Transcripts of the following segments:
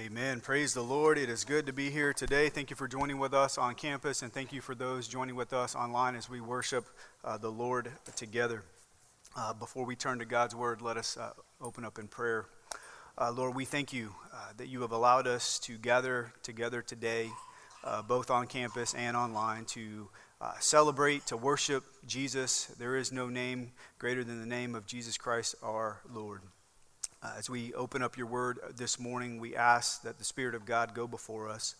Amen. Praise the Lord. It is good to be here today. Thank you for joining with us on campus, and thank you for those joining with us online as we worship uh, the Lord together. Uh, before we turn to God's Word, let us uh, open up in prayer. Uh, Lord, we thank you uh, that you have allowed us to gather together today, uh, both on campus and online, to celebrate, to worship Jesus. There is no name greater than the name of Jesus Christ our Lord. Uh, as we open up your word this morning, we ask that the Spirit of God go before us.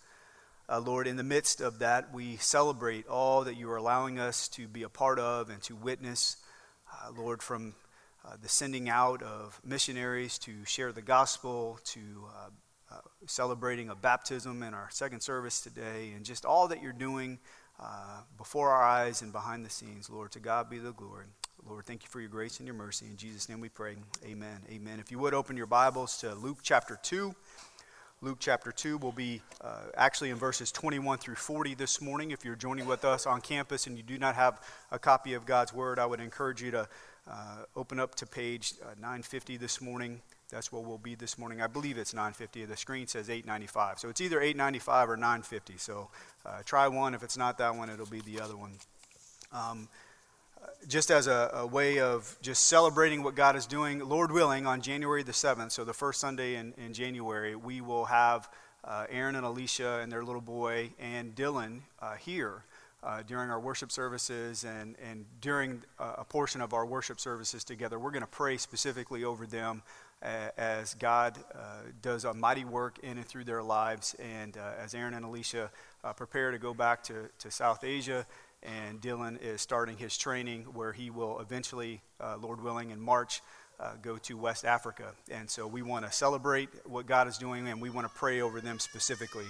Uh, Lord, in the midst of that, we celebrate all that you are allowing us to be a part of and to witness. Uh, Lord, from uh, the sending out of missionaries to share the gospel, to uh, uh, celebrating a baptism in our second service today, and just all that you're doing before our eyes and behind the scenes. Lord, to God be the glory. Lord, thank you for your grace and your mercy. In Jesus' name we pray. Amen. Amen. If you would open your Bibles to Luke chapter 2. Luke chapter 2 will be uh, actually in verses 21 through 40 this morning. If you're joining with us on campus and you do not have a copy of God's Word, I would encourage you to uh, open up to page uh, 950 this morning. That's where we'll be this morning. I believe it's 950. The screen says 895. So it's either 895 or 950. So uh, try one. If it's not that one, it'll be the other one. Um, just as a, a, way of just celebrating what God is doing, Lord willing, on January the 7th, so the first Sunday in, in January, we will have uh, Aaron and Alicia and their little boy and Dylan uh, here uh, during our worship services and, and during a portion of our worship services together. We're going to pray specifically over them as God uh, does a mighty work in and through their lives. And uh, as Aaron and Alicia uh, prepare to go back to, to South Asia and Dylan is starting his training where he will eventually, uh, Lord willing, in March, uh, go to West Africa. And so we want to celebrate what God is doing and we want to pray over them specifically.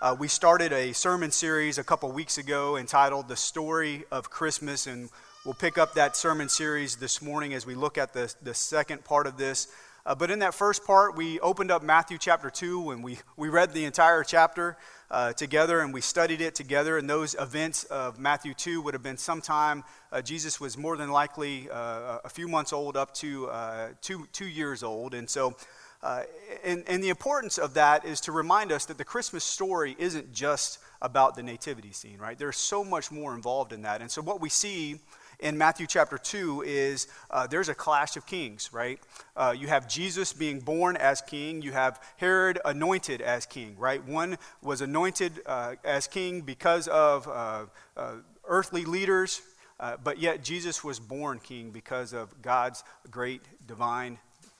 Uh, we started a sermon series a couple weeks ago entitled The Story of Christmas, and we'll pick up that sermon series this morning as we look at the, the second part of this. Uh, but in that first part, we opened up Matthew chapter 2 and we, we read the entire chapter uh, together and we studied it together. And those events of Matthew 2 would have been sometime uh, Jesus was more than likely uh, a few months old up to uh, two, two years old. And so, uh, and, and the importance of that is to remind us that the Christmas story isn't just about the nativity scene, right? There's so much more involved in that. And so, what we see in Matthew chapter 2 is uh, there's a clash of kings, right? Uh, you have Jesus being born as king, you have Herod anointed as king, right? One was anointed uh, as king because of uh, uh, earthly leaders, uh, but yet Jesus was born king because of God's great divine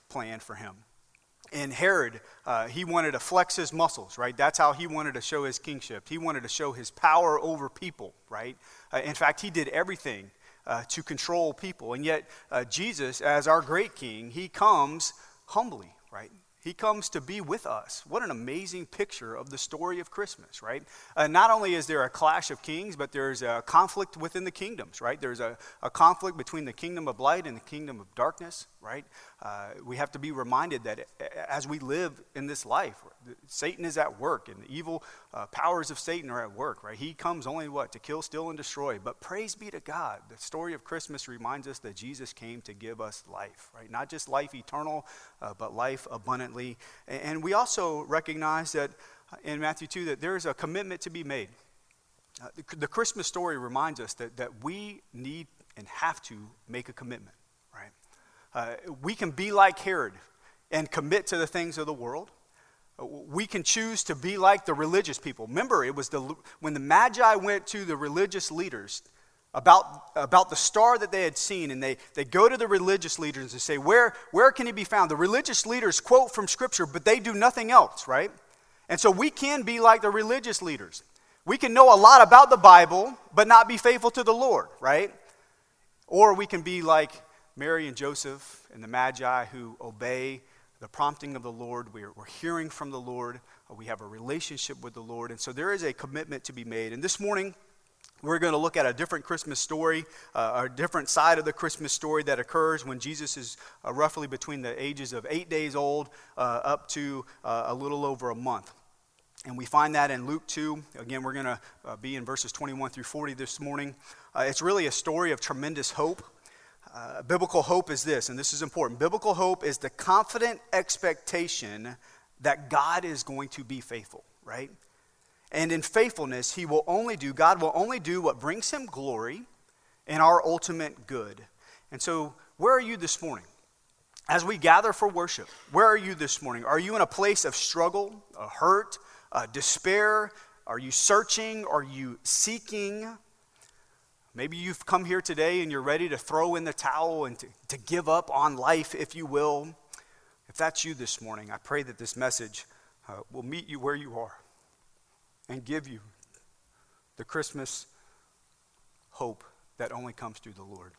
plan for him. And Herod, uh, he wanted to flex his muscles, right? That's how he wanted to show his kingship. He wanted to show his power over people, right? Uh, in fact, he did everything uh, to control people. And yet, uh, Jesus, as our great king, he comes humbly, right? He comes to be with us. What an amazing picture of the story of Christmas, right? Uh, not only is there a clash of kings, but there's a conflict within the kingdoms, right? There's a, a conflict between the kingdom of light and the kingdom of darkness, right? Uh, we have to be reminded that as we live in this life, Satan is at work and the evil uh, powers of Satan are at work, right? He comes only what? To kill, steal, and destroy. But praise be to God. The story of Christmas reminds us that Jesus came to give us life, right? Not just life eternal, uh, but life abundantly. And we also recognize that uh, in Matthew 2 that there is a commitment to be made. Uh, the, the Christmas story reminds us that, that we need and have to make a commitment. Right? Uh, we can be like Herod and commit to the things of the world. We can choose to be like the religious people. Remember, it was the, when the Magi went to the religious leaders about, about the star that they had seen, and they, they go to the religious leaders and say, where, where can he be found? The religious leaders quote from Scripture, but they do nothing else, right? And so we can be like the religious leaders. We can know a lot about the Bible, but not be faithful to the Lord, right? Or we can be like Mary and Joseph and the Magi who obey the prompting of the Lord. We're, we're hearing from the Lord. We have a relationship with the Lord. And so there is a commitment to be made. And this morning, we're going to look at a different Christmas story, uh, a different side of the Christmas story that occurs when Jesus is uh, roughly between the ages of eight days old uh, up to uh, a little over a month. And we find that in Luke 2. Again, we're going to uh, be in verses 21 through 40 this morning. Uh, it's really a story of tremendous hope. Uh, biblical hope is this, and this is important. Biblical hope is the confident expectation that God is going to be faithful, right? And in faithfulness, He will only do, God will only do what brings Him glory and our ultimate good. And so, where are you this morning? As we gather for worship, where are you this morning? Are you in a place of struggle, a hurt, a despair? Are you searching? Are you seeking? Maybe you've come here today and you're ready to throw in the towel and to, to give up on life, if you will. If that's you this morning, I pray that this message uh, will meet you where you are and give you the Christmas hope that only comes through the Lord.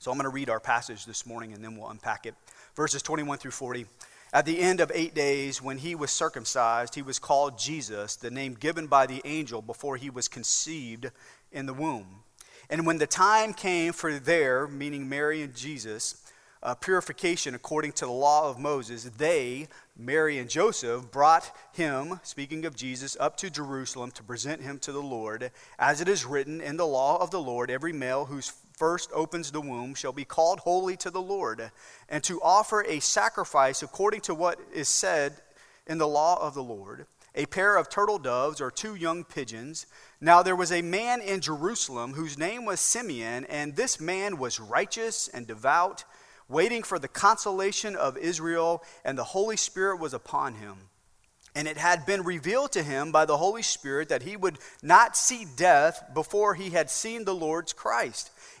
So I'm going to read our passage this morning and then we'll unpack it. Verses 21 through 40. At the end of eight days, when he was circumcised, he was called Jesus, the name given by the angel before he was conceived in the womb. And when the time came for their, meaning Mary and Jesus, uh, purification according to the law of Moses, they, Mary and Joseph, brought him, speaking of Jesus, up to Jerusalem to present him to the Lord. As it is written in the law of the Lord, every male whose first opens the womb shall be called holy to the Lord, and to offer a sacrifice according to what is said in the law of the Lord a pair of turtle doves or two young pigeons. Now there was a man in Jerusalem whose name was Simeon, and this man was righteous and devout waiting for the consolation of Israel, and the Holy Spirit was upon him. And it had been revealed to him by the Holy Spirit that he would not see death before he had seen the Lord's Christ.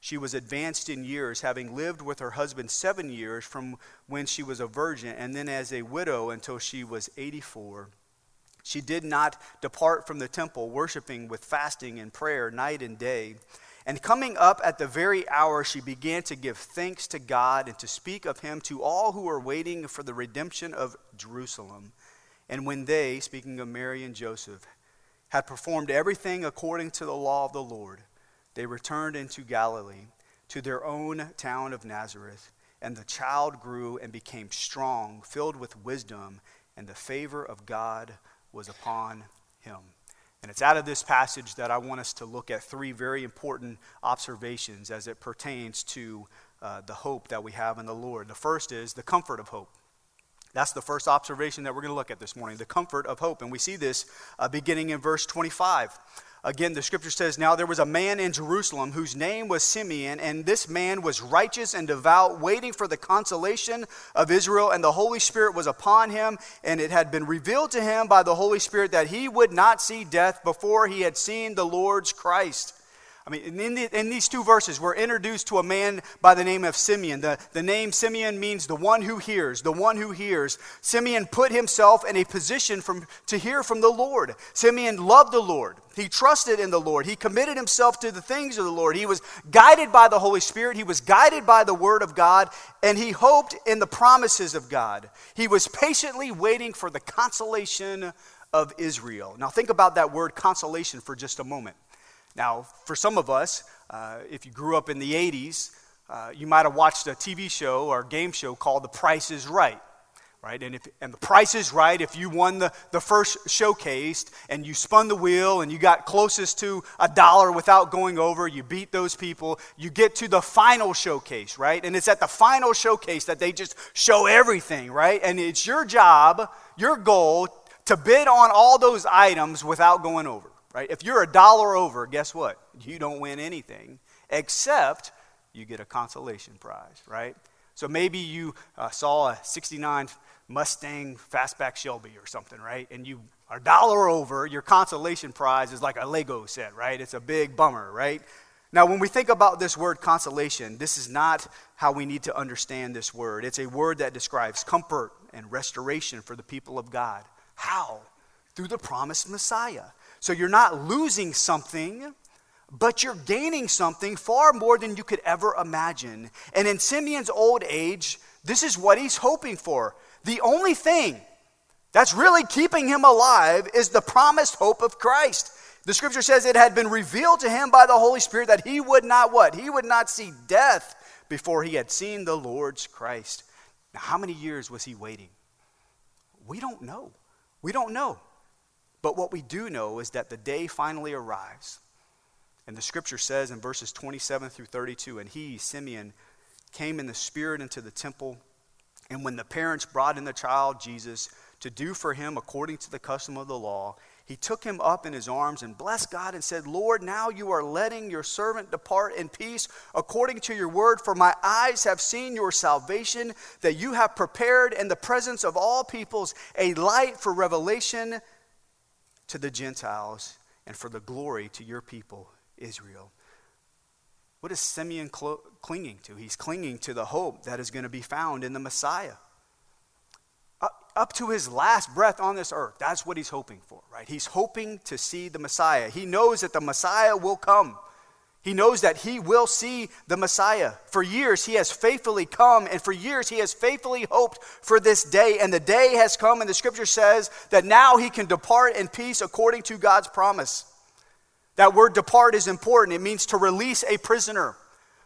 She was advanced in years, having lived with her husband seven years from when she was a virgin, and then as a widow until she was 84. She did not depart from the temple, worshiping with fasting and prayer night and day. And coming up at the very hour, she began to give thanks to God and to speak of him to all who were waiting for the redemption of Jerusalem. And when they, speaking of Mary and Joseph, had performed everything according to the law of the Lord, they returned into Galilee to their own town of Nazareth. And the child grew and became strong, filled with wisdom, and the favor of God was upon him. And it's out of this passage that I want us to look at three very important observations as it pertains to uh, the hope that we have in the Lord. The first is the comfort of hope. That's the first observation that we're going to look at this morning the comfort of hope. And we see this uh, beginning in verse 25. Again, the scripture says, Now there was a man in Jerusalem whose name was Simeon, and this man was righteous and devout, waiting for the consolation of Israel, and the Holy Spirit was upon him, and it had been revealed to him by the Holy Spirit that he would not see death before he had seen the Lord's Christ. I mean, in, the, in, these two verses, we're introduced to a man by the name of Simeon. The, the name Simeon means the one who hears, the one who hears. Simeon put himself in a position from, to hear from the Lord. Simeon loved the Lord. He trusted in the Lord. He committed himself to the things of the Lord. He was guided by the Holy Spirit. He was guided by the Word of God, and he hoped in the promises of God. He was patiently waiting for the consolation of Israel. Now, think about that word consolation for just a moment. Now, for some of us, uh, if you grew up in the 80s, uh, you might have watched a TV show or game show called The Price is Right. Right? And, if, and the price is right if you won the, the first showcase and you spun the wheel and you got closest to a dollar without going over, you beat those people, you get to the final showcase, right? And it's at the final showcase that they just show everything, right? And it's your job, your goal, to bid on all those items without going over right? If you're a dollar over, guess what? You don't win anything except you get a consolation prize, right? So maybe you uh, saw a 69 Mustang fastback Shelby or something, right? And you are a dollar over, your consolation prize is like a Lego set, right? It's a big bummer, right? Now, when we think about this word consolation, this is not how we need to understand this word. It's a word that describes comfort and restoration for the people of God. How? Through the promised Messiah. So you're not losing something, but you're gaining something far more than you could ever imagine. And in Simeon's old age, this is what he's hoping for. The only thing that's really keeping him alive is the promised hope of Christ. The scripture says it had been revealed to him by the Holy Spirit that he would not what? He would not see death before he had seen the Lord's Christ. Now, how many years was he waiting? We don't know. We don't know. But what we do know is that the day finally arrives. And the scripture says in verses 27 through 32 And he, Simeon, came in the Spirit into the temple. And when the parents brought in the child, Jesus, to do for him according to the custom of the law, he took him up in his arms and blessed God and said, Lord, now you are letting your servant depart in peace according to your word, for my eyes have seen your salvation, that you have prepared in the presence of all peoples a light for revelation to the Gentiles and for the glory to your people, Israel. What is Simeon cl- clinging to? He's clinging to the hope that is going to be found in the Messiah up to his last breath on this earth. That's what he's hoping for, right? He's hoping to see the Messiah. He knows that the Messiah will come. He knows that he will see the Messiah. For years, he has faithfully come, and for years, he has faithfully hoped for this day. And the day has come, and the scripture says that now he can depart in peace according to God's promise. That word depart is important, it means to release a prisoner.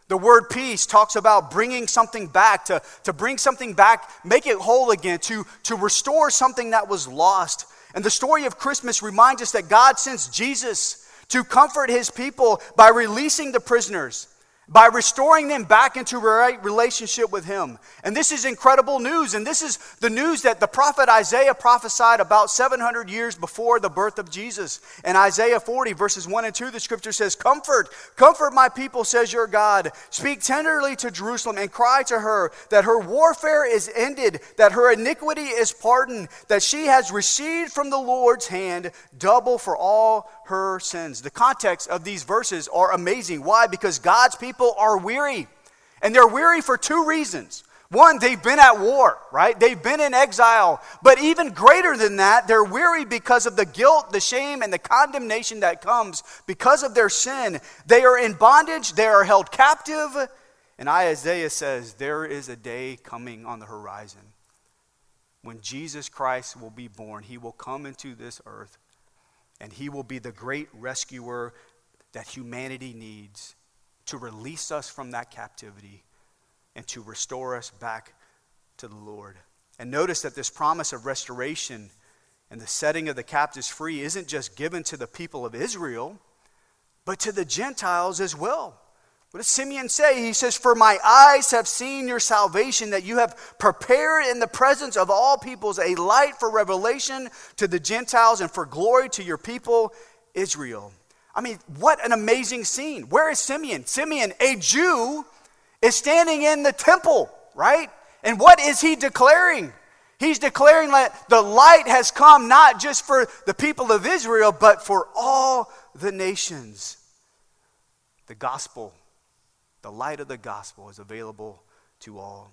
The word peace talks about bringing something back, to, to bring something back, make it whole again, to, to restore something that was lost. And the story of Christmas reminds us that God sends Jesus to comfort his people by releasing the prisoners by restoring them back into right relationship with him. And this is incredible news. And this is the news that the prophet Isaiah prophesied about 700 years before the birth of Jesus. In Isaiah 40, verses 1 and 2, the scripture says, Comfort, comfort my people, says your God. Speak tenderly to Jerusalem and cry to her that her warfare is ended, that her iniquity is pardoned, that she has received from the Lord's hand double for all her sins. The context of these verses are amazing. Why? Because God's people are weary. And they're weary for two reasons. One, they've been at war, right? They've been in exile. But even greater than that, they're weary because of the guilt, the shame, and the condemnation that comes because of their sin. They are in bondage, they are held captive. And Isaiah says, There is a day coming on the horizon when Jesus Christ will be born. He will come into this earth and he will be the great rescuer that humanity needs to release us from that captivity and to restore us back to the Lord. And notice that this promise of restoration and the setting of the captives free isn't just given to the people of Israel, but to the Gentiles as well. What does Simeon say? He says, For my eyes have seen your salvation, that you have prepared in the presence of all peoples a light for revelation to the Gentiles and for glory to your people, Israel. I mean, what an amazing scene. Where is Simeon? Simeon, a Jew, is standing in the temple, right? And what is he declaring? He's declaring that the light has come not just for the people of Israel, but for all the nations. The gospel the light of the gospel is available to all.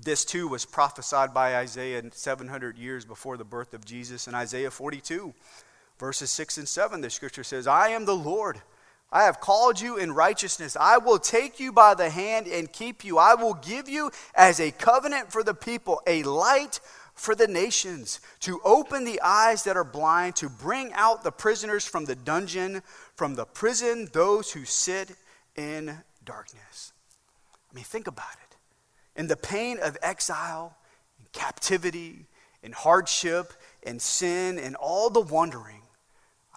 This too was prophesied by Isaiah 700 years before the birth of Jesus. In Isaiah 42, verses 6 and 7, the scripture says, I am the Lord. I have called you in righteousness. I will take you by the hand and keep you. I will give you as a covenant for the people, a light for the nations, to open the eyes that are blind, to bring out the prisoners from the dungeon, from the prison, those who sit in darkness. I mean, think about it. In the pain of exile, and captivity, and hardship, and sin, and all the wandering,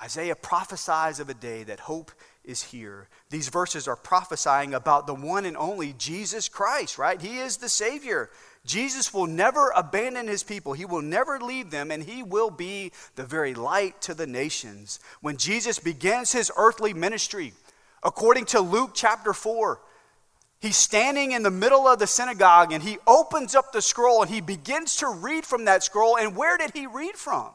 Isaiah prophesies of a day that hope is here. These verses are prophesying about the one and only Jesus Christ, right? He is the Savior. Jesus will never abandon his people. He will never leave them, and he will be the very light to the nations. When Jesus begins his earthly ministry, According to Luke chapter 4, he's standing in the middle of the synagogue and he opens up the scroll and he begins to read from that scroll. And where did he read from?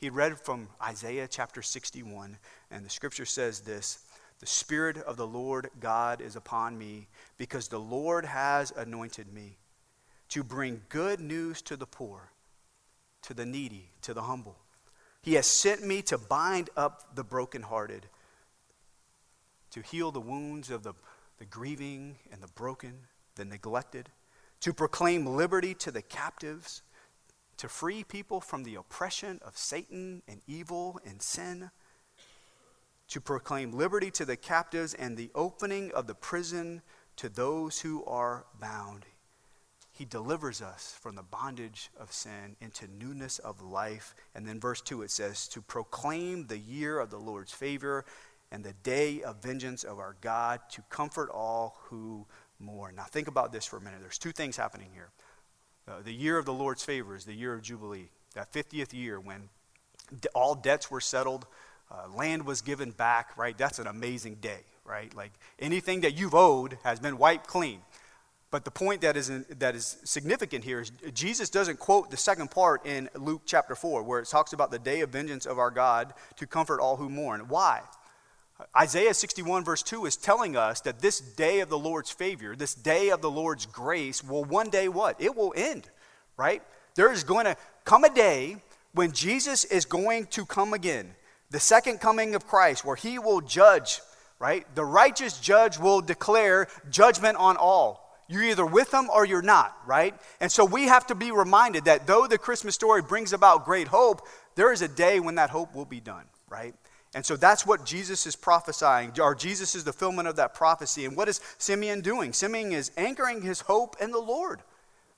He read from Isaiah chapter 61, and the scripture says this The Spirit of the Lord God is upon me, because the Lord has anointed me to bring good news to the poor, to the needy, to the humble. He has sent me to bind up the brokenhearted, to heal the wounds of the, the grieving and the broken, the neglected, to proclaim liberty to the captives to free people from the oppression of Satan and evil and sin, to proclaim liberty to the captives and the opening of the prison to those who are bound. He delivers us from the bondage of sin into newness of life. And then, verse 2, it says, To proclaim the year of the Lord's favor and the day of vengeance of our God, to comfort all who mourn. Now, think about this for a minute. There's two things happening here. Uh, the year of the Lord's favor is the year of Jubilee, that 50th year when all debts were settled, uh, land was given back, right? That's an amazing day, right? Like anything that you've owed has been wiped clean. But the point that is, in, that is significant here is Jesus doesn't quote the second part in Luke chapter 4, where it talks about the day of vengeance of our God to comfort all who mourn. Why? Isaiah 61, verse 2, is telling us that this day of the Lord's favor, this day of the Lord's grace, will one day what? It will end, right? There is going to come a day when Jesus is going to come again, the second coming of Christ, where he will judge, right? The righteous judge will declare judgment on all. You're either with them or you're not, right? And so we have to be reminded that though the Christmas story brings about great hope, there is a day when that hope will be done, right? And so that's what Jesus is prophesying, or Jesus is the fulfillment of that prophecy. And what is Simeon doing? Simeon is anchoring his hope in the Lord.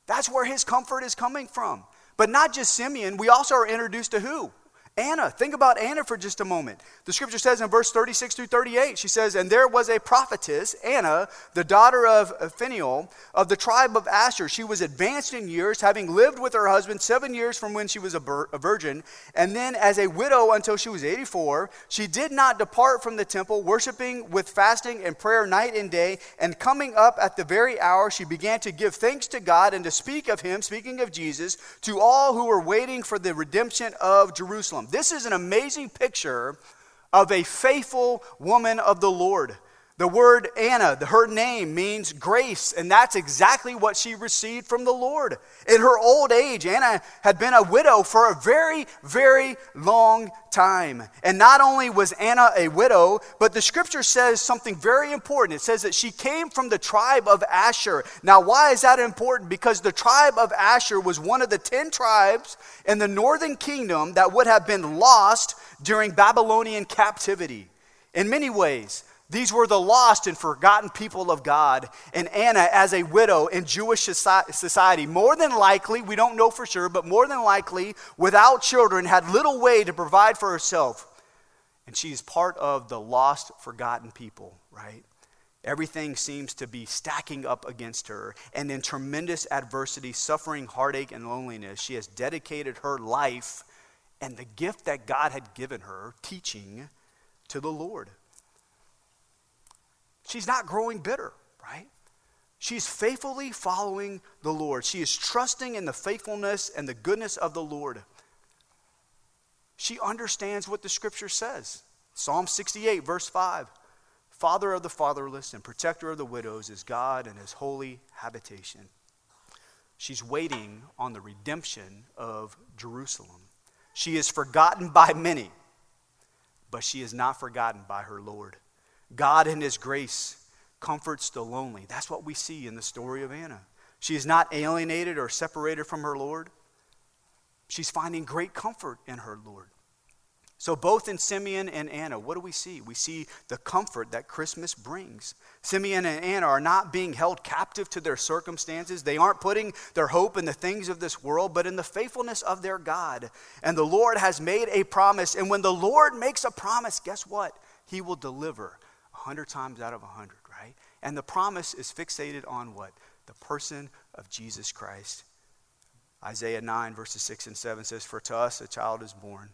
That's where his comfort is coming from. But not just Simeon, we also are introduced to who? Anna, think about Anna for just a moment. The scripture says in verse 36 through 38, she says, And there was a prophetess, Anna, the daughter of Phanuel, of the tribe of Asher. She was advanced in years, having lived with her husband seven years from when she was a, virgin, and then as a widow until she was 84. She did not depart from the temple, worshiping with fasting and prayer night and day. And coming up at the very hour, she began to give thanks to God and to speak of him, speaking of Jesus, to all who were waiting for the redemption of Jerusalem. This is an amazing picture of a faithful woman of the Lord. The word Anna, her name means grace, and that's exactly what she received from the Lord. In her old age, Anna had been a widow for a very, very long time. And not only was Anna a widow, but the scripture says something very important. It says that she came from the tribe of Asher. Now, why is that important? Because the tribe of Asher was one of the 10 tribes in the northern kingdom that would have been lost during Babylonian captivity. In many ways, these were the lost and forgotten people of God. And Anna, as a widow in Jewish society, more than likely, we don't know for sure, but more than likely, without children, had little way to provide for herself. And she's part of the lost, forgotten people, right? Everything seems to be stacking up against her. And in tremendous adversity, suffering, heartache, and loneliness, she has dedicated her life and the gift that God had given her, teaching, to the Lord. She's not growing bitter, right? She's faithfully following the Lord. She is trusting in the faithfulness and the goodness of the Lord. She understands what the scripture says. Psalm 68, verse 5 Father of the fatherless and protector of the widows is God and his holy habitation. She's waiting on the redemption of Jerusalem. She is forgotten by many, but she is not forgotten by her Lord. God, in His grace, comforts the lonely. That's what we see in the story of Anna. She is not alienated or separated from her Lord. She's finding great comfort in her Lord. So, both in Simeon and Anna, what do we see? We see the comfort that Christmas brings. Simeon and Anna are not being held captive to their circumstances. They aren't putting their hope in the things of this world, but in the faithfulness of their God. And the Lord has made a promise. And when the Lord makes a promise, guess what? He will deliver. 100 times out of 100, right? And the promise is fixated on what? The person of Jesus Christ. Isaiah 9, verses 6 and 7 says, For to us a child is born,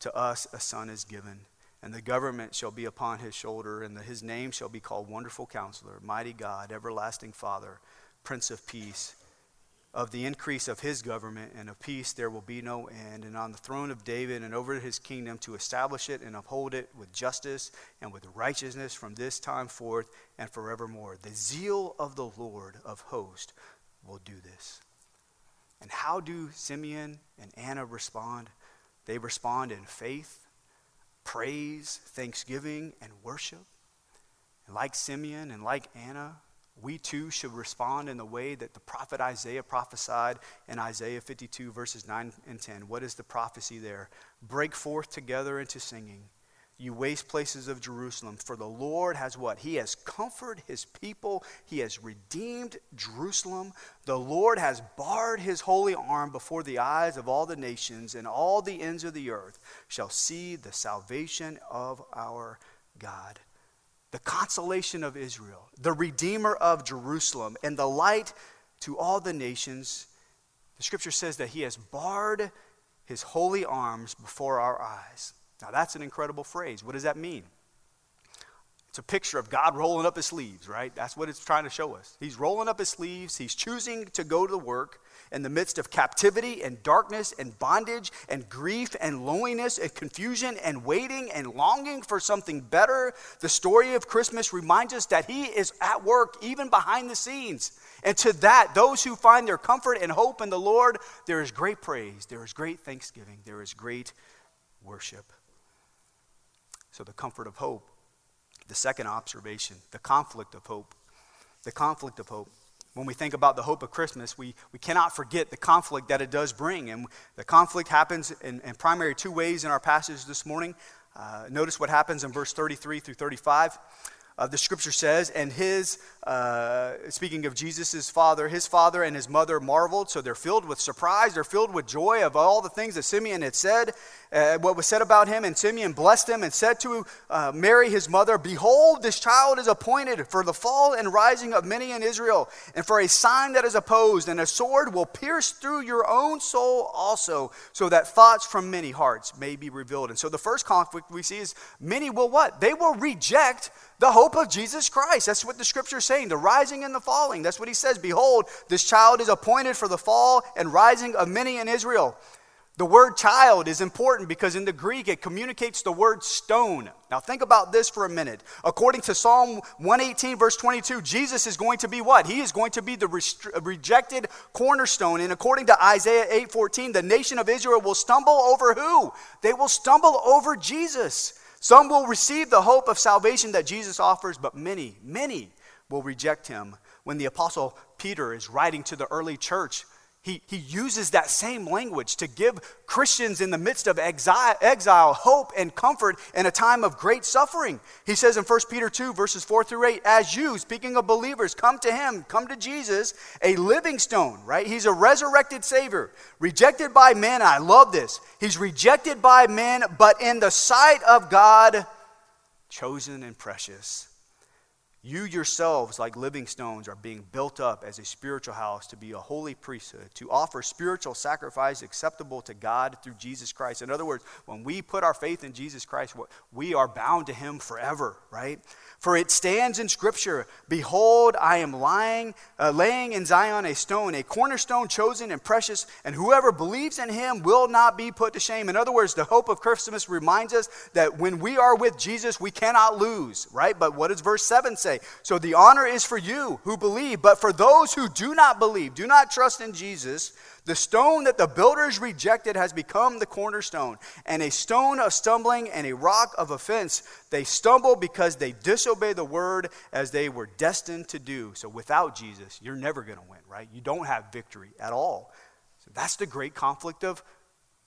to us a son is given, and the government shall be upon his shoulder, and his name shall be called Wonderful Counselor, Mighty God, Everlasting Father, Prince of Peace. Of the increase of his government and of peace there will be no end, and on the throne of David and over his kingdom to establish it and uphold it with justice and with righteousness from this time forth and forevermore. The zeal of the Lord of hosts will do this. And how do Simeon and Anna respond? They respond in faith, praise, thanksgiving, and worship. And like Simeon and like Anna, we too should respond in the way that the prophet Isaiah prophesied in Isaiah 52, verses 9 and 10. What is the prophecy there? Break forth together into singing, you waste places of Jerusalem. For the Lord has what? He has comforted his people, he has redeemed Jerusalem. The Lord has bared his holy arm before the eyes of all the nations, and all the ends of the earth shall see the salvation of our God the consolation of Israel, the Redeemer of Jerusalem, and the light to all the nations. The scripture says that he has bared his holy arms before our eyes. Now, that's an incredible phrase. What does that mean? It's a picture of God rolling up his sleeves, right? That's what it's trying to show us. He's rolling up his sleeves, he's choosing to go to the work, in the midst of captivity and darkness and bondage and grief and loneliness and confusion and waiting and longing for something better, the story of Christmas reminds us that He is at work even behind the scenes. And to that, those who find their comfort and hope in the Lord, there is great praise, there is great thanksgiving, there is great worship. So, the comfort of hope. The second observation, the conflict of hope. The conflict of hope when we think about the hope of Christmas, we, we cannot forget the conflict that it does bring. And the conflict happens in, in primary two ways in our passage this morning. Uh, notice what happens in verse 33 through 35 uh, the scripture says, and his, uh, speaking of Jesus' father, his father and his mother marveled. So they're filled with surprise. They're filled with joy of all the things that Simeon had said, uh, what was said about him. And Simeon blessed him and said to uh, Mary, his mother, Behold, this child is appointed for the fall and rising of many in Israel, and for a sign that is opposed, and a sword will pierce through your own soul also, so that thoughts from many hearts may be revealed. And so the first conflict we see is many will what? They will reject the hope of Jesus Christ. That's what the scripture is saying, the rising and the falling. That's what he says. Behold, this child is appointed for the fall and rising of many in Israel. The word child is important because in the Greek it communicates the word stone. Now think about this for a minute. According to Psalm 118, verse 22, Jesus is going to be what? He is going to be the rejected cornerstone. And according to Isaiah 8:14, the nation of Israel will stumble over who? They will stumble over Jesus. Some will receive the hope of salvation that Jesus offers, but many, many will reject him. When the apostle Peter is writing to the early church, he, he uses that same language to give Christians in the midst of exile, exile hope and comfort in a time of great suffering. He says in 1 Peter 2, verses 4 through 8, as you, speaking of believers, come to him, come to Jesus, a living stone, right? He's a resurrected Savior, rejected by men. I love this. He's rejected by men, but in the sight of God, chosen and precious. You yourselves, like living stones, are being built up as a spiritual house to be a holy priesthood, to offer spiritual sacrifice acceptable to God through Jesus Christ. In other words, when we put our faith in Jesus Christ, we are bound to Him forever, right? For it stands in Scripture Behold, I am lying, uh, laying in Zion a stone, a cornerstone chosen and precious, and whoever believes in him will not be put to shame. In other words, the hope of Christmas reminds us that when we are with Jesus, we cannot lose, right? But what does verse 7 say? So the honor is for you who believe, but for those who do not believe, do not trust in Jesus, the stone that the builders rejected has become the cornerstone, and a stone of stumbling and a rock of offense. They stumble because they disobey the word as they were destined to do. So without Jesus, you're never going to win, right? You don't have victory at all. So that's the great conflict of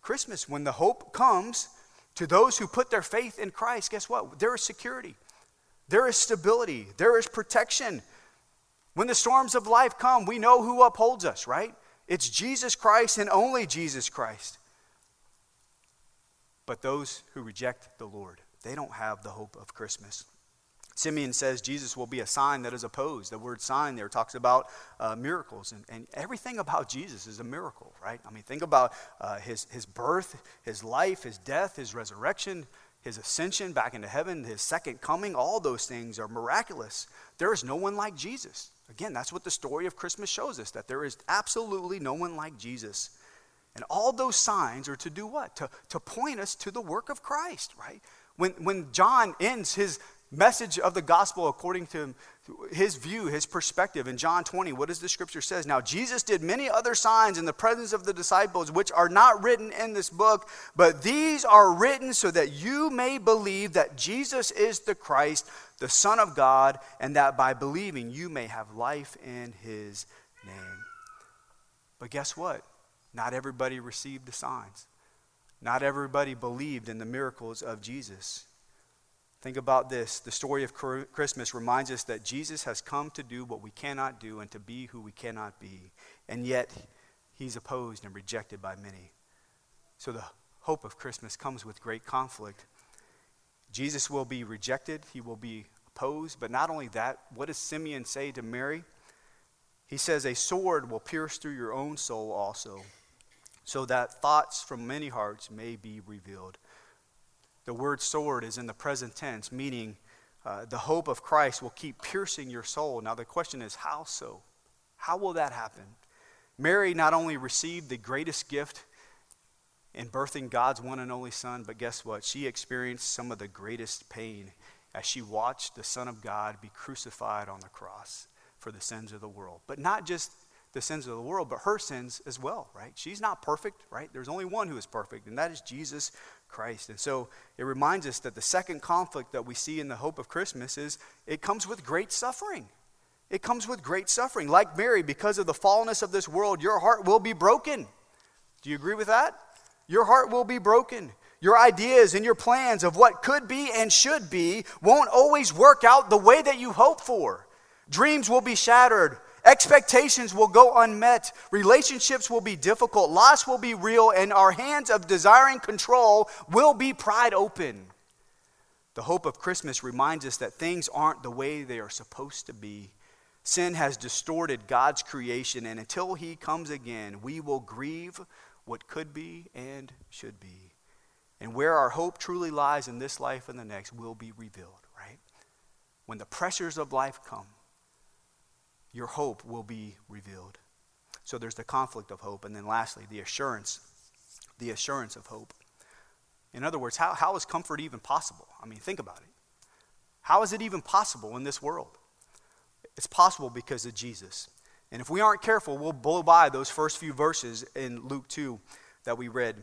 Christmas. When the hope comes to those who put their faith in Christ, guess what? There is security, there is stability, there is protection. When the storms of life come, we know who upholds us, right? It's Jesus Christ and only Jesus Christ. But those who reject the Lord, they don't have the hope of Christmas. Simeon says Jesus will be a sign that is opposed. The word sign there talks about uh, miracles, and, and everything about Jesus is a miracle, right? I mean, think about uh, his, his birth, his life, his death, his resurrection, his ascension back into heaven, his second coming. All those things are miraculous. There is no one like Jesus. Again, that's what the story of Christmas shows us that there is absolutely no one like Jesus. And all those signs are to do what? To, to point us to the work of Christ, right? When, when John ends his message of the gospel according to his view, his perspective. In John 20, what does the scripture says? Now Jesus did many other signs in the presence of the disciples which are not written in this book, but these are written so that you may believe that Jesus is the Christ, the Son of God, and that by believing you may have life in his name. But guess what? Not everybody received the signs. Not everybody believed in the miracles of Jesus. Think about this. The story of Christmas reminds us that Jesus has come to do what we cannot do and to be who we cannot be. And yet, he's opposed and rejected by many. So the hope of Christmas comes with great conflict. Jesus will be rejected, he will be opposed. But not only that, what does Simeon say to Mary? He says, A sword will pierce through your own soul also, so that thoughts from many hearts may be revealed. The word sword is in the present tense, meaning uh, the hope of Christ will keep piercing your soul. Now, the question is, how so? How will that happen? Mary not only received the greatest gift in birthing God's one and only Son, but guess what? She experienced some of the greatest pain as she watched the Son of God be crucified on the cross for the sins of the world. But not just the sins of the world, but her sins as well, right? She's not perfect, right? There's only one who is perfect, and that is Jesus Christ. And so it reminds us that the second conflict that we see in the hope of Christmas is it comes with great suffering. It comes with great suffering. Like Mary, because of the fallenness of this world, your heart will be broken. Do you agree with that? Your heart will be broken. Your ideas and your plans of what could be and should be won't always work out the way that you hope for. Dreams will be shattered. Expectations will go unmet. Relationships will be difficult. Loss will be real. And our hands of desiring control will be pried open. The hope of Christmas reminds us that things aren't the way they are supposed to be. Sin has distorted God's creation, and until He comes again, we will grieve what could be and should be. And where our hope truly lies in this life and the next will be revealed, right? When the pressures of life come, your hope will be revealed. So there's the conflict of hope. And then lastly, the assurance, the assurance of hope. In other words, how, how is comfort even possible? I mean, think about it. How is it even possible in this world? It's possible because of Jesus. And if we aren't careful, we'll blow by those first few verses in Luke 2 that we read.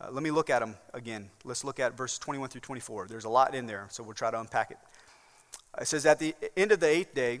Uh, let me look at them again. Let's look at verses 21 through 24. There's a lot in there, so we'll try to unpack it. It says, At the end of the eighth day,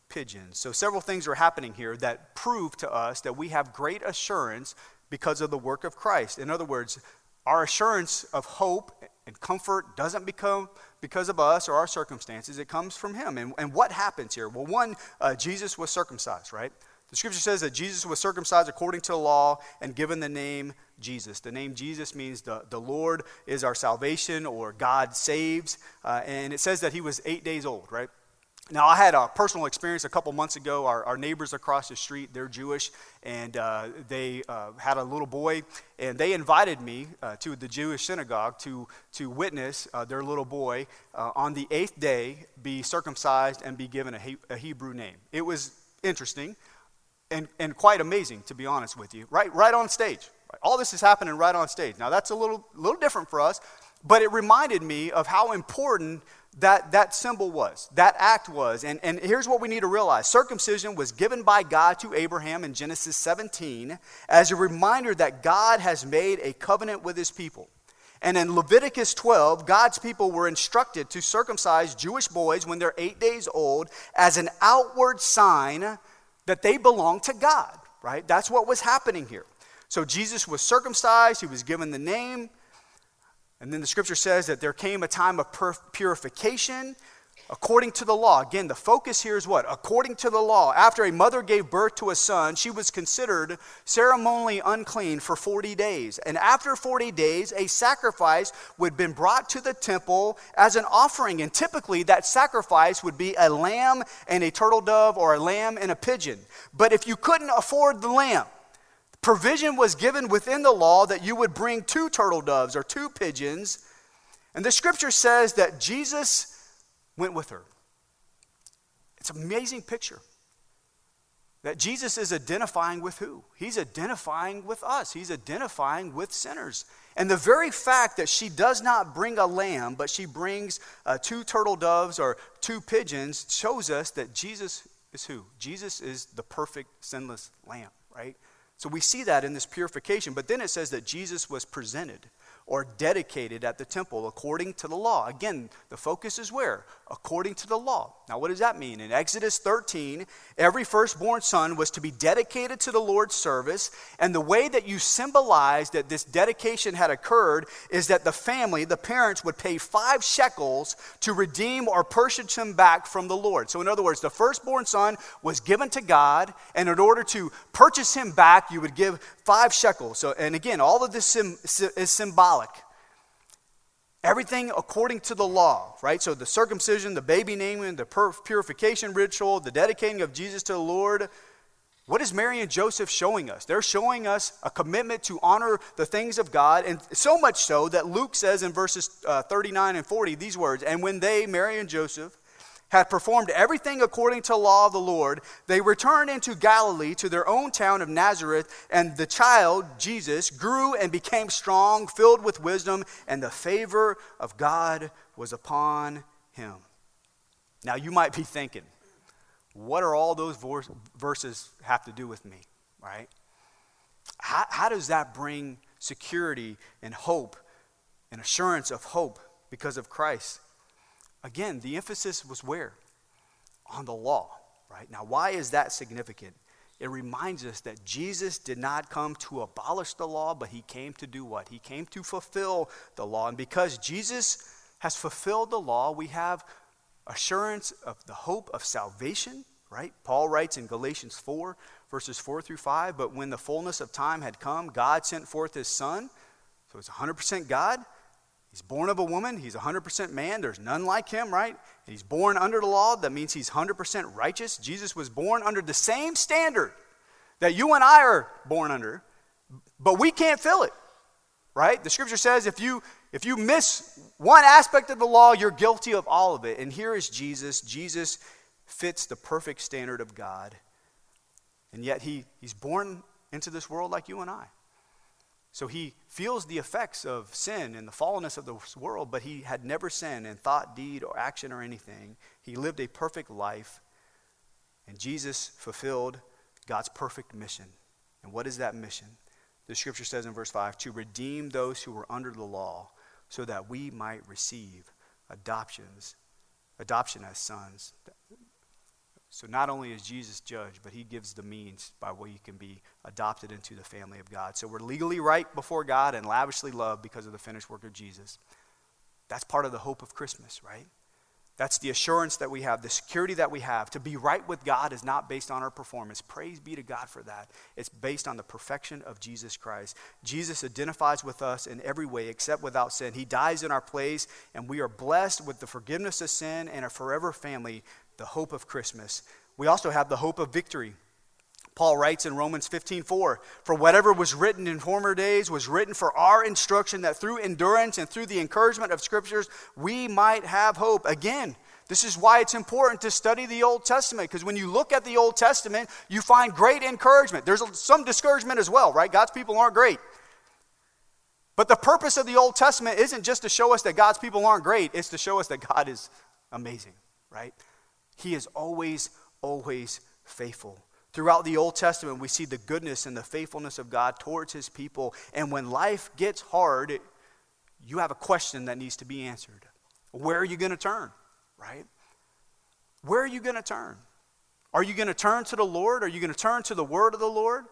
pigeons. So, several things are happening here that prove to us that we have great assurance because of the work of Christ. In other words, our assurance of hope and comfort doesn't become because of us or our circumstances, it comes from Him. And, and what happens here? Well, one, uh, Jesus was circumcised, right? The scripture says that Jesus was circumcised according to the law and given the name Jesus. The name Jesus means the, the Lord is our salvation or God saves. Uh, and it says that he was eight days old, right? Now, I had a personal experience a couple months ago. Our, our neighbors across the street, they're Jewish, and uh, they uh, had a little boy, and they invited me uh, to the Jewish synagogue to, to witness uh, their little boy uh, on the eighth day be circumcised and be given a, he- a Hebrew name. It was interesting and, and quite amazing, to be honest with you, right, right on stage. All this is happening right on stage. Now, that's a little, little different for us, but it reminded me of how important that, that symbol was, that act was. And, and here's what we need to realize circumcision was given by God to Abraham in Genesis 17 as a reminder that God has made a covenant with his people. And in Leviticus 12, God's people were instructed to circumcise Jewish boys when they're eight days old as an outward sign that they belong to God, right? That's what was happening here. So Jesus was circumcised, he was given the name, and then the scripture says that there came a time of purification according to the law. Again, the focus here is what? According to the law. After a mother gave birth to a son, she was considered ceremonially unclean for 40 days. And after 40 days, a sacrifice would been brought to the temple as an offering. And typically, that sacrifice would be a lamb and a turtle dove or a lamb and a pigeon. But if you couldn't afford the lamb, provision was given within the law that you would bring two turtle doves or two pigeons. And the scripture says that Jesus went with her. It's an amazing picture. That Jesus is identifying with who? He's identifying with us. He's identifying with sinners. And the very fact that she does not bring a lamb, but she brings uh, two turtle doves or two pigeons shows us that Jesus is who? Jesus is the perfect, sinless lamb, right? So we see that in this purification. But then it says that Jesus was presented or dedicated at the temple according to the law. Again, the focus is where? According to the law. Now, what does that mean? In Exodus 13, every firstborn son was to be dedicated to the Lord's service. And the way that you symbolize that this dedication had occurred is that the family, the parents, would pay five shekels to redeem or purchase him back from the Lord. So, in other words, the firstborn son was given to God, and in order to purchase him back, you would give five shekels. So, and again, all of this is symbolic. Everything according to the law, right? So the circumcision, the baby naming, the purification ritual, the dedicating of Jesus to the Lord. What is Mary and Joseph showing us? They're showing us a commitment to honor the things of God, and so much so that Luke says in verses uh, 39 and 40 these words And when they, Mary and Joseph, had performed everything according to law of the Lord, they returned into Galilee to their own town of Nazareth, and the child, Jesus, grew and became strong, filled with wisdom, and the favor of God was upon him. Now, you might be thinking, what are all those verses have to do with me, right? How, how does that bring security and hope and assurance of hope because of Christ? Again, the emphasis was where? On the law, right? Now, why is that significant? It reminds us that Jesus did not come to abolish the law, but he came to do what? He came to fulfill the law. And because Jesus has fulfilled the law, we have assurance of the hope of salvation, right? Paul writes in Galatians 4, verses 4 through 5, but when the fullness of time had come, God sent forth his son. So it's 100% God He's born of a woman. He's 100% man. There's none like him, right? And he's born under the law. That means he's 100% righteous. Jesus was born under the same standard that you and I are born under, but we can't fill it, right? The scripture says if you if you miss one aspect of the law, you're guilty of all of it. And here is Jesus. Jesus fits the perfect standard of God. And yet he, he's born into this world like you and I. So he feels the effects of sin and the fallenness of this world, but he had never sinned in thought, deed, or action or anything. He lived a perfect life, and Jesus fulfilled God's perfect mission. And what is that mission? The scripture says in verse 5 to redeem those who were under the law so that we might receive adoptions, adoption as sons. So not only is Jesus judge, but he gives the means by which you can be adopted into the family of God. So we're legally right before God and lavishly loved because of the finished work of Jesus. That's part of the hope of Christmas, right? That's the assurance that we have, the security that we have. To be right with God is not based on our performance. Praise be to God for that. It's based on the perfection of Jesus Christ. Jesus identifies with us in every way except without sin. He dies in our place, and we are blessed with the forgiveness of sin and a forever family the hope of Christmas. We also have the hope of victory. Paul writes in Romans 15:4, "For whatever was written in former days was written for our instruction that through endurance and through the encouragement of scriptures we might have hope." Again, this is why it's important to study the Old Testament because when you look at the Old Testament, you find great encouragement. There's some discouragement as well, right? God's people aren't great. But the purpose of the Old Testament isn't just to show us that God's people aren't great, it's to show us that God is amazing, right? He is always, always faithful. Throughout the Old Testament, we see the goodness and the faithfulness of God towards his people. And when life gets hard, you have a question that needs to be answered. Where are you going to turn? Right? Where are you going to turn? Are you going to turn to the Lord? Are you going to turn to the word of the Lord?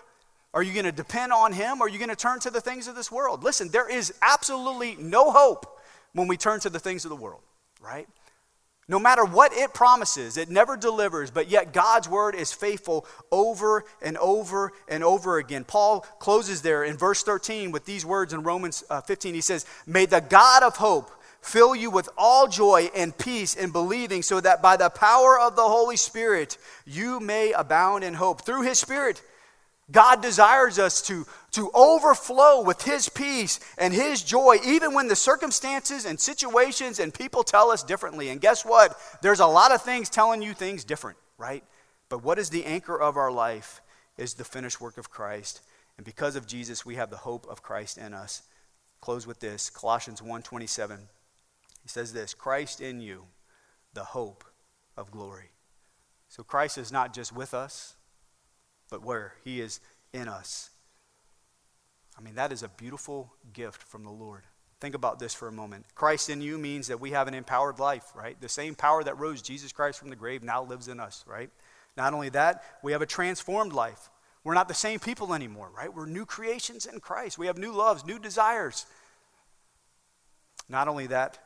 Are you going to depend on him? Are you going to turn to the things of this world? Listen, there is absolutely no hope when we turn to the things of the world, right? No matter what it promises, it never delivers, but yet God's word is faithful over and over and over again. Paul closes there in verse 13 with these words in Romans uh, 15. He says, May the God of hope fill you with all joy and peace in believing, so that by the power of the Holy Spirit you may abound in hope. Through his Spirit, God desires us to, to overflow with His peace and His joy, even when the circumstances and situations and people tell us differently. And guess what? There's a lot of things telling you things different, right? But what is the anchor of our life is the finished work of Christ. And because of Jesus, we have the hope of Christ in us. Close with this Colossians 1:27. He says this Christ in you, the hope of glory. So Christ is not just with us, but where? He is in us. I mean, that is a beautiful gift from the Lord. Think about this for a moment. Christ in you means that we have an empowered life, right? The same power that rose Jesus Christ from the grave now lives in us, right? Not only that, we have a transformed life. We're not the same people anymore, right? We're new creations in Christ. We have new loves, new desires. Not only that,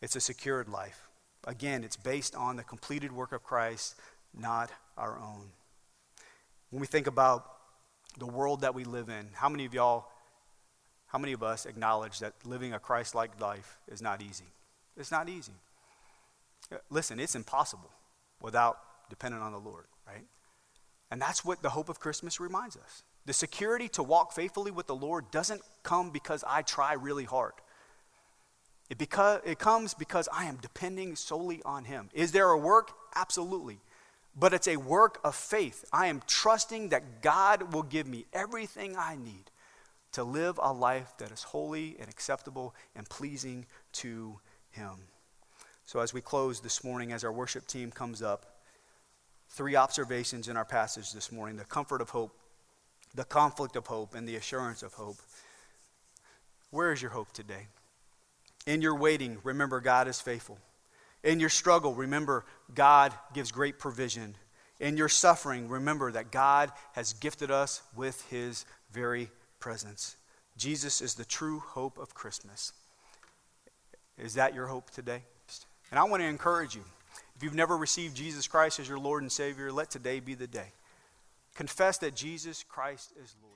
it's a secured life. Again, it's based on the completed work of Christ, not our own. When we think about the world that we live in, how many of y'all, how many of us acknowledge that living a Christ like life is not easy? It's not easy. Listen, it's impossible without depending on the Lord, right? And that's what the hope of Christmas reminds us. The security to walk faithfully with the Lord doesn't come because I try really hard. It, because, it comes because I am depending solely on Him. Is there a work? Absolutely but it's a work of faith. I am trusting that God will give me everything I need to live a life that is holy and acceptable and pleasing to Him. So, as we close this morning, as our worship team comes up, three observations in our passage this morning the comfort of hope, the conflict of hope, and the assurance of hope. Where is your hope today? In your waiting, remember God is faithful. In your struggle, remember God gives great provision. In your suffering, remember that God has gifted us with his very presence. Jesus is the true hope of Christmas. Is that your hope today? And I want to encourage you. If you've never received Jesus Christ as your Lord and Savior, let today be the day. Confess that Jesus Christ is Lord.